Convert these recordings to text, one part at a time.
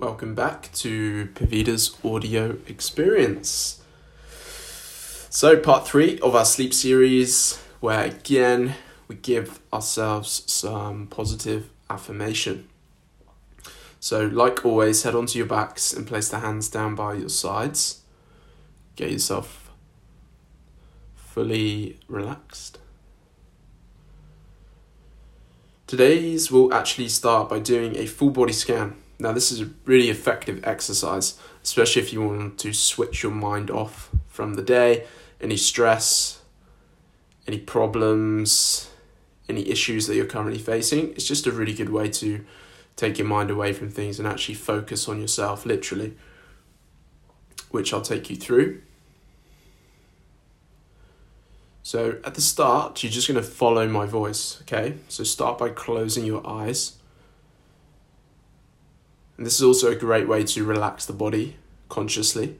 Welcome back to Pavita's audio experience. So, part three of our sleep series, where again we give ourselves some positive affirmation. So, like always, head onto your backs and place the hands down by your sides. Get yourself fully relaxed. Today's will actually start by doing a full body scan. Now, this is a really effective exercise, especially if you want to switch your mind off from the day, any stress, any problems, any issues that you're currently facing. It's just a really good way to take your mind away from things and actually focus on yourself, literally, which I'll take you through. So at the start, you're just going to follow my voice, okay? So start by closing your eyes. And this is also a great way to relax the body consciously.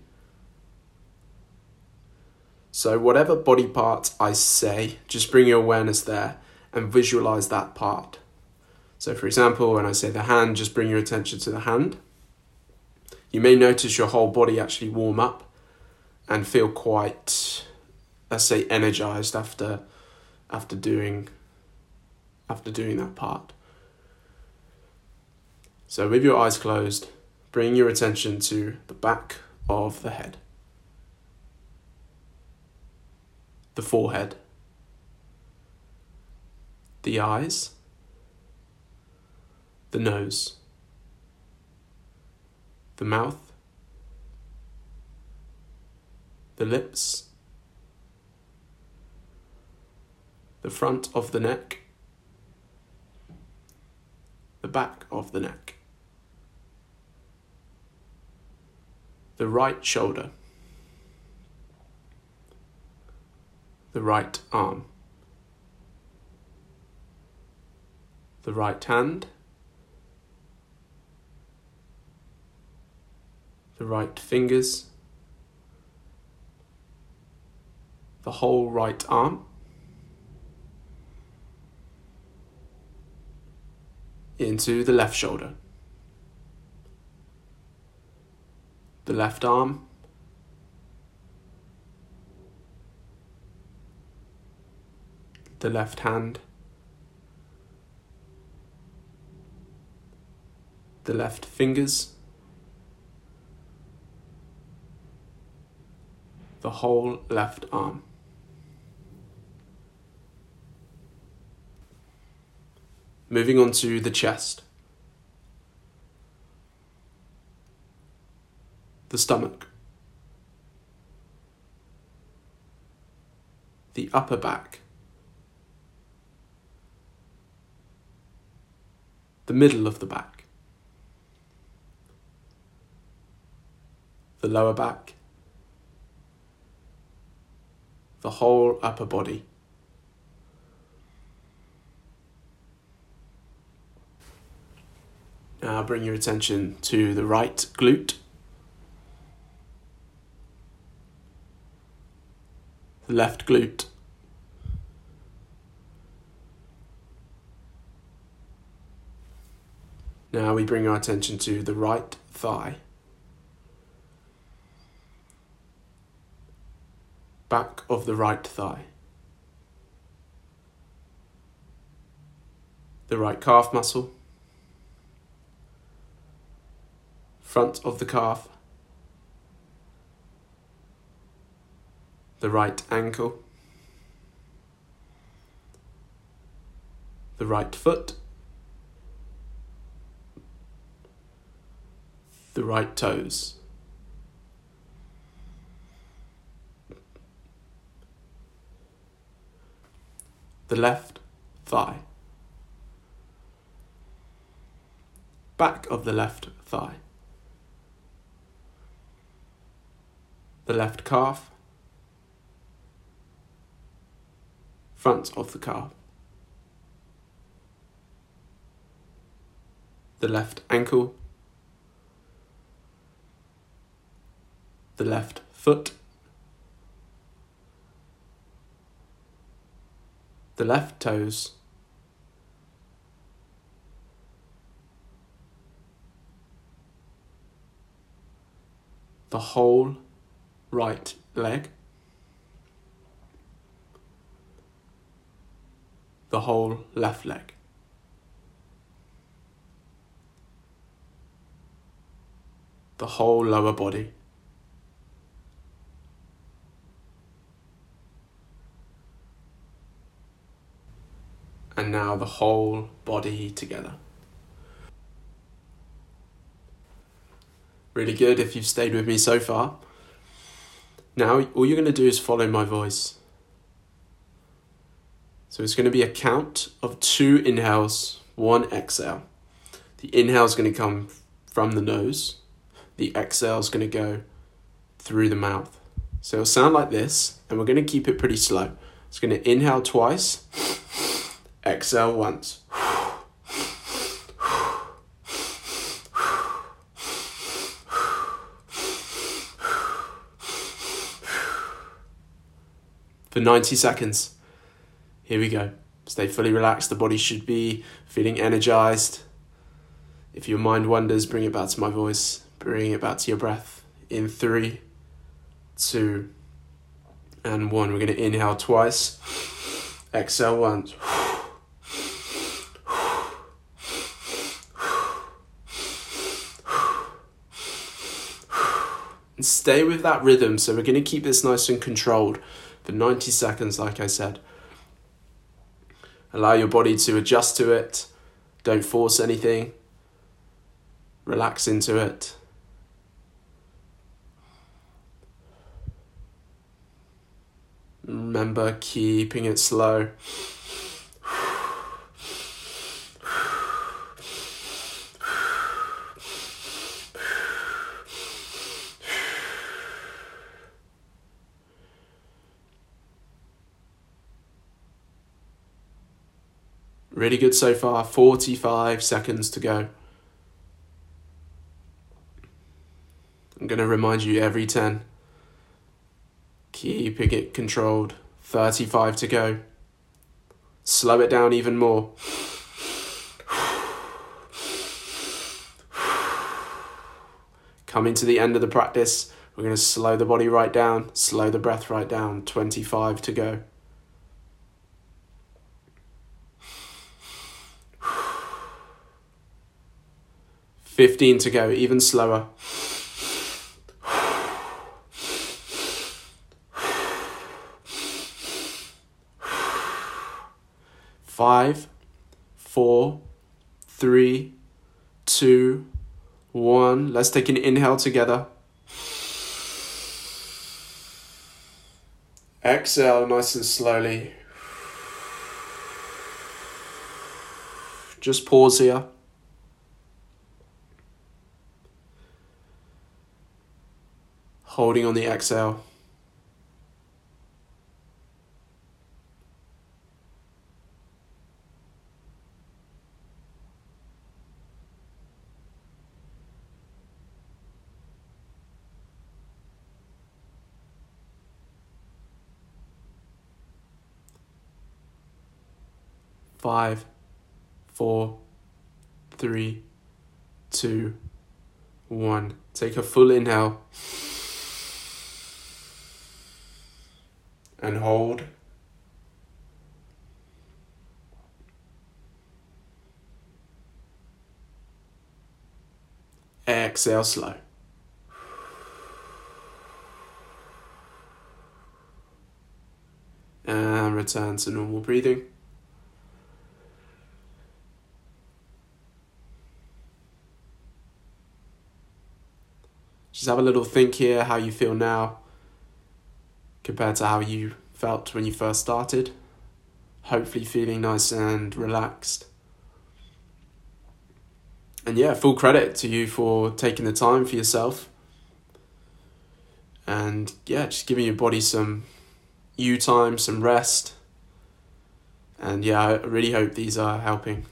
So, whatever body part I say, just bring your awareness there and visualize that part. So, for example, when I say the hand, just bring your attention to the hand. You may notice your whole body actually warm up and feel quite let's say energized after after doing after doing that part. So with your eyes closed, bring your attention to the back of the head. The forehead. The eyes. The nose. The mouth. The lips the front of the neck, the back of the neck, the right shoulder, the right arm, the right hand, the right fingers, the whole right arm. Into the left shoulder, the left arm, the left hand, the left fingers, the whole left arm. Moving on to the chest. The stomach. The upper back. The middle of the back. The lower back. The whole upper body. Now bring your attention to the right glute. Left glute. Now we bring our attention to the right thigh. Back of the right thigh. The right calf muscle. front of the calf, the right ankle, the right foot, the right toes. The left thigh. Back of the left thigh. the left calf, front of the calf, the left ankle, the left foot, the left toes, the whole right leg, the whole left leg. The whole lower body. And now the whole body together. Really good if you've stayed with me so far. Now, all you're going to do is follow my voice. So it's going to be a count of two inhales, one exhale. The inhale is going to come from the nose, the exhale is going to go through the mouth. So it'll sound like this, and we're going to keep it pretty slow. It's going to inhale twice, exhale once. for 90 seconds. Here we go. Stay fully relaxed. The body should be feeling energized. If your mind wanders, bring it back to my voice. Bring it back to your breath. In three, two, and one. We're going to inhale twice. Exhale once. And stay with that rhythm. So we're going to keep this nice and controlled for 90 seconds, like I said. Allow your body to adjust to it. Don't force anything. Relax into it. Remember, keeping it slow. Really good so far. 45 seconds to go. I'm going to remind you every 10. Keeping it controlled. 35 to go. Slow it down even more. Coming to the end of the practice, we're going to slow the body right down, slow the breath right down. 25 to go. 15 to go, even slower. Five, four, three, two, one. Let's take an inhale together. Exhale nice and slowly. Just pause here. Holding on the exhale. Five, four, three, two, one. Take a full inhale. And hold. Exhale slow. And return to normal breathing. Just have a little think here how you feel now compared to how you felt when you first started. Hopefully, feeling nice and relaxed. And yeah, full credit to you for taking the time for yourself. And yeah, just giving your body some you time, some rest. And yeah, I really hope these are helping.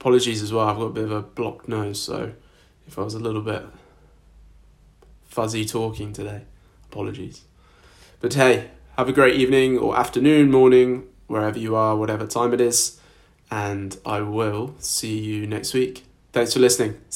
Apologies as well, I've got a bit of a blocked nose, so if I was a little bit fuzzy talking today. Apologies. But hey, have a great evening or afternoon, morning, wherever you are, whatever time it is. And I will see you next week. Thanks for listening.